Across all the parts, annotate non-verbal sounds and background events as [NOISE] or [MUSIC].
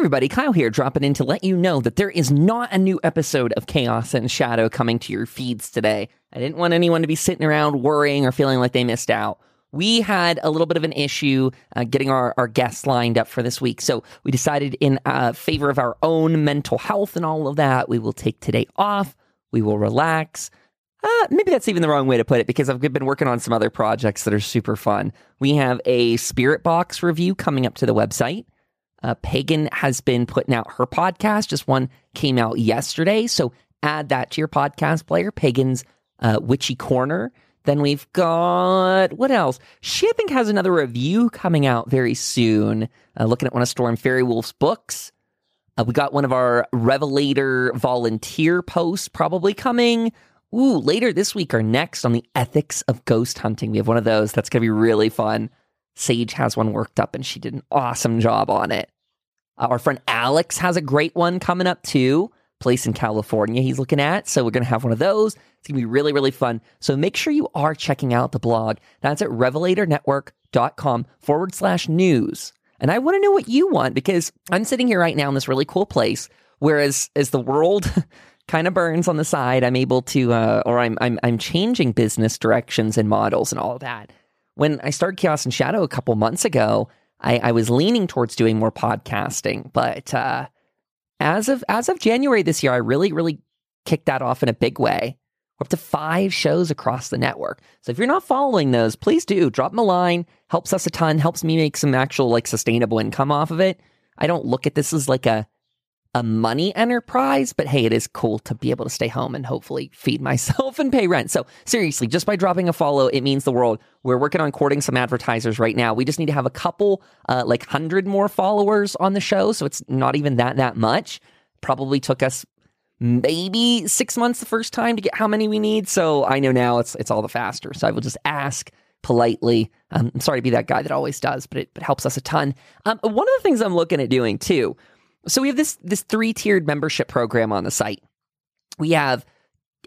everybody, Kyle here, dropping in to let you know that there is not a new episode of Chaos and Shadow coming to your feeds today. I didn't want anyone to be sitting around worrying or feeling like they missed out. We had a little bit of an issue uh, getting our, our guests lined up for this week. So we decided, in uh, favor of our own mental health and all of that, we will take today off. We will relax. Uh, maybe that's even the wrong way to put it because I've been working on some other projects that are super fun. We have a Spirit Box review coming up to the website. Uh, Pagan has been putting out her podcast. Just one came out yesterday. So add that to your podcast player, Pagan's uh, Witchy Corner. Then we've got what else? She, I think, has another review coming out very soon. Uh, looking at one of Storm Faerywolf's books. Uh, we got one of our Revelator volunteer posts probably coming. Ooh, later this week or next on the ethics of ghost hunting. We have one of those. That's going to be really fun. Sage has one worked up and she did an awesome job on it. Uh, our friend Alex has a great one coming up too. Place in California he's looking at. So we're going to have one of those. It's going to be really, really fun. So make sure you are checking out the blog. That's at revelatornetwork.com forward slash news. And I want to know what you want because I'm sitting here right now in this really cool place. Whereas as the world [LAUGHS] kind of burns on the side, I'm able to, uh, or I'm, I'm, I'm changing business directions and models and all that. When I started Chaos and Shadow a couple months ago, I, I was leaning towards doing more podcasting, but uh, as of as of January this year, I really, really kicked that off in a big way. We're up to five shows across the network. So if you're not following those, please do drop them a line. Helps us a ton. Helps me make some actual like sustainable income off of it. I don't look at this as like a a money enterprise, but hey, it is cool to be able to stay home and hopefully feed [LAUGHS] myself and pay rent. So, seriously, just by dropping a follow, it means the world. We're working on courting some advertisers right now. We just need to have a couple, uh, like 100 more followers on the show. So, it's not even that, that much. Probably took us maybe six months the first time to get how many we need. So, I know now it's, it's all the faster. So, I will just ask politely. Um, I'm sorry to be that guy that always does, but it, it helps us a ton. Um, one of the things I'm looking at doing too, so we have this this three tiered membership program on the site. We have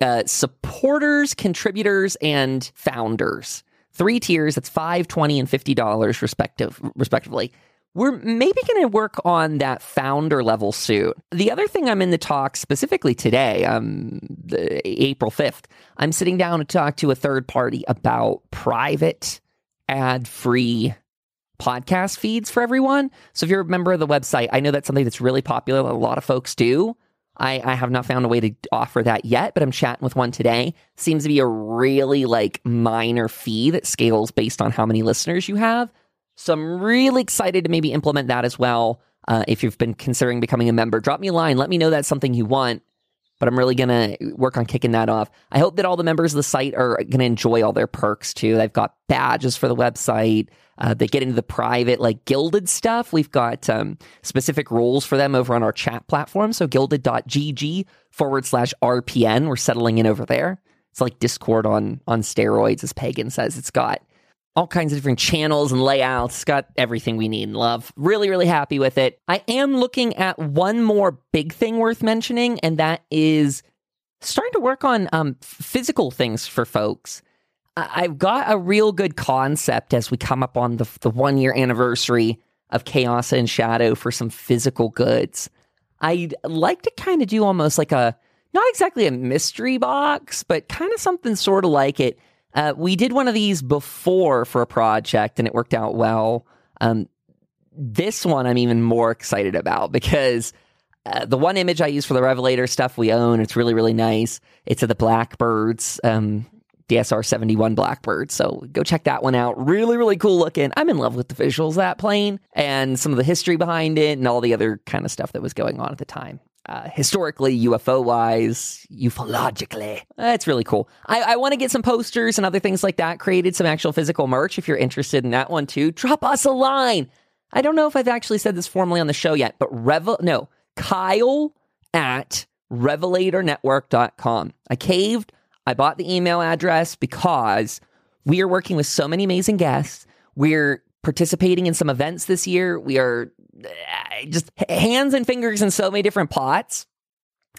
uh, supporters, contributors, and founders. Three tiers. That's five, twenty, and fifty dollars respective respectively. We're maybe going to work on that founder level soon. The other thing I'm in the talk specifically today, um, April 5th, I'm sitting down to talk to a third party about private ad free podcast feeds for everyone. So if you're a member of the website, I know that's something that's really popular. A lot of folks do. I, I have not found a way to offer that yet, but I'm chatting with one today. Seems to be a really like minor fee that scales based on how many listeners you have. So I'm really excited to maybe implement that as well. Uh, if you've been considering becoming a member, drop me a line. Let me know that's something you want. But I'm really going to work on kicking that off. I hope that all the members of the site are going to enjoy all their perks too. They've got badges for the website. Uh, they get into the private, like Guilded stuff. We've got um, specific rules for them over on our chat platform. So guilded.gg forward slash RPN. We're settling in over there. It's like Discord on on steroids, as Pagan says. It's got all kinds of different channels and layouts. It's got everything we need and love. Really, really happy with it. I am looking at one more big thing worth mentioning, and that is starting to work on um, physical things for folks. I've got a real good concept as we come up on the, the one year anniversary of Chaos and Shadow for some physical goods. I'd like to kind of do almost like a, not exactly a mystery box, but kind of something sort of like it. Uh, we did one of these before for a project and it worked out well. Um, this one I'm even more excited about because uh, the one image I use for the Revelator stuff we own, it's really, really nice. It's of the Blackbirds. Um, DSR 71 Blackbird. So go check that one out. Really, really cool looking. I'm in love with the visuals that plane and some of the history behind it and all the other kind of stuff that was going on at the time. Uh, historically, UFO wise, ufologically. That's really cool. I, I want to get some posters and other things like that created, some actual physical merch. If you're interested in that one too, drop us a line. I don't know if I've actually said this formally on the show yet, but Revel, no, Kyle at revelatornetwork.com. I caved. I bought the email address because we are working with so many amazing guests. We're participating in some events this year. We are just hands and fingers in so many different pots.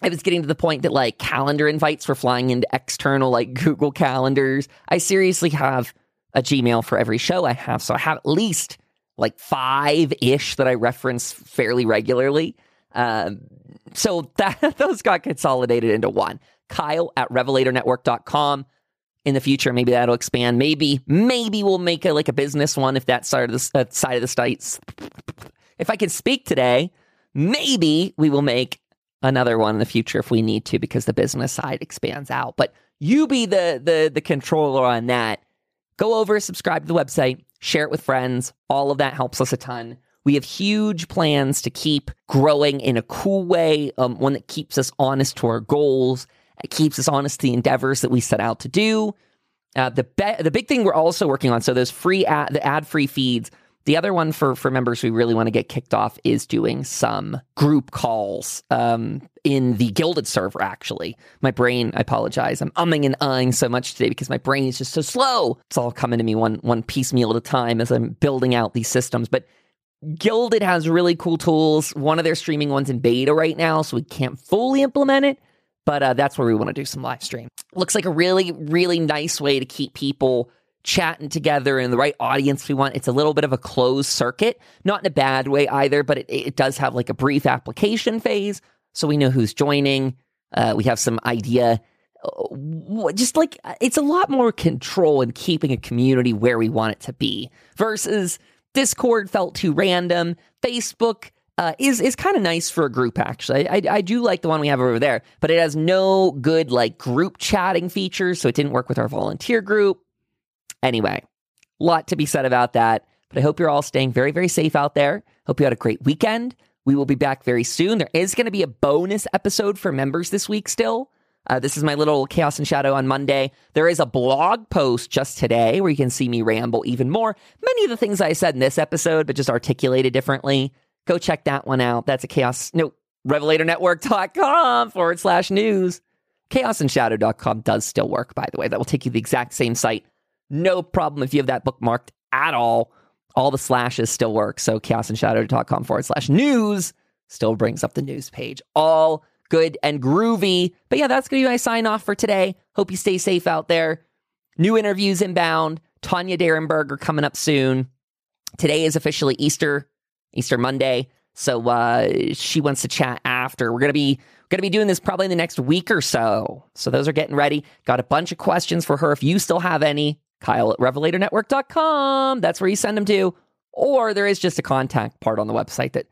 I was getting to the point that like calendar invites were flying into external like Google calendars. I seriously have a Gmail for every show I have. So I have at least like five ish that I reference fairly regularly. Um, so [LAUGHS] that those got consolidated into one. Kyle at revelatornetwork.com. In the future, maybe that'll expand. Maybe, maybe we'll make a, like a business one if that side of the uh, side of the states. If I can speak today, maybe we will make another one in the future if we need to because the business side expands out. But you be the the the controller on that. Go over, subscribe to the website, share it with friends. All of that helps us a ton. We have huge plans to keep growing in a cool way, um, one that keeps us honest to our goals, it keeps us honest to the endeavors that we set out to do. Uh, the be- the big thing we're also working on, so those free ad, the ad free feeds. The other one for for members we really want to get kicked off is doing some group calls um, in the Guilded server. Actually, my brain. I apologize. I'm umming and ahhing so much today because my brain is just so slow. It's all coming to me one one piecemeal at a time as I'm building out these systems. But Guilded has really cool tools. One of their streaming ones in beta right now, so we can't fully implement it. But uh, that's where we want to do some live stream. Looks like a really, really nice way to keep people chatting together in the right audience we want. It's a little bit of a closed circuit, not in a bad way either, but it, it does have like a brief application phase. So we know who's joining. Uh, we have some idea. Uh, just like it's a lot more control in keeping a community where we want it to be versus Discord felt too random. Facebook uh, is is kind of nice for a group. Actually, I, I do like the one we have over there, but it has no good like group chatting features, so it didn't work with our volunteer group. Anyway, lot to be said about that. But I hope you're all staying very very safe out there. Hope you had a great weekend. We will be back very soon. There is going to be a bonus episode for members this week still. Uh, this is my little Chaos and Shadow on Monday. There is a blog post just today where you can see me ramble even more. Many of the things I said in this episode, but just articulated differently. Go check that one out. That's a chaos. No, revelatornetwork.com forward slash news. Chaosandshadow.com does still work, by the way. That will take you the exact same site. No problem if you have that bookmarked at all. All the slashes still work. So chaosandshadow.com forward slash news still brings up the news page. All good and groovy. But yeah, that's going to be my sign off for today. Hope you stay safe out there. New interviews inbound. Tanya Derenberger coming up soon. Today is officially Easter Easter Monday. So uh, she wants to chat after. We're gonna be gonna be doing this probably in the next week or so. So those are getting ready. Got a bunch of questions for her. If you still have any, Kyle at revelatornetwork.com. That's where you send them to. Or there is just a contact part on the website that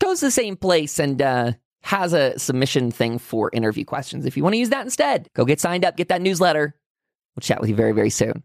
goes to the same place and uh, has a submission thing for interview questions. If you want to use that instead, go get signed up, get that newsletter. We'll chat with you very, very soon.